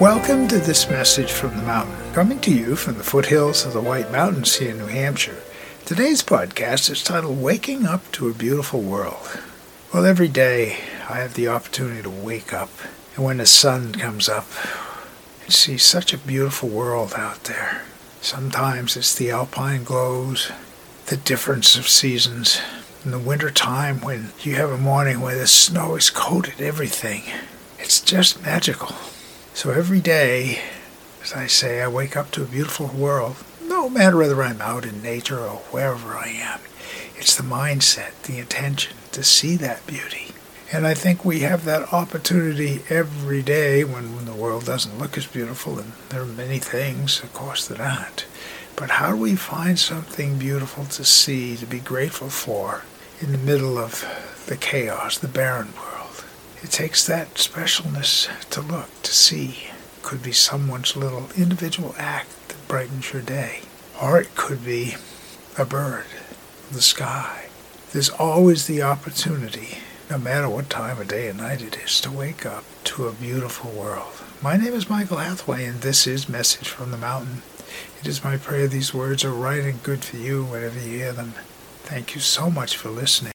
Welcome to this message from the mountain, coming to you from the foothills of the White Mountains here in New Hampshire. Today's podcast is titled Waking Up to a Beautiful World. Well, every day I have the opportunity to wake up, and when the sun comes up, and see such a beautiful world out there. Sometimes it's the alpine glows, the difference of seasons. In the winter time, when you have a morning where the snow has coated everything, it's just magical. So every day, as I say, I wake up to a beautiful world, no matter whether I'm out in nature or wherever I am. It's the mindset, the intention to see that beauty. And I think we have that opportunity every day when, when the world doesn't look as beautiful, and there are many things, of course, that aren't. But how do we find something beautiful to see, to be grateful for, in the middle of the chaos, the barren world? It takes that specialness to look, to see. Could be someone's little individual act that brightens your day. Or it could be a bird, the sky. There's always the opportunity, no matter what time of day and night it is, to wake up to a beautiful world. My name is Michael Hathaway, and this is Message from the Mountain. It is my prayer these words are right and good for you whenever you hear them. Thank you so much for listening.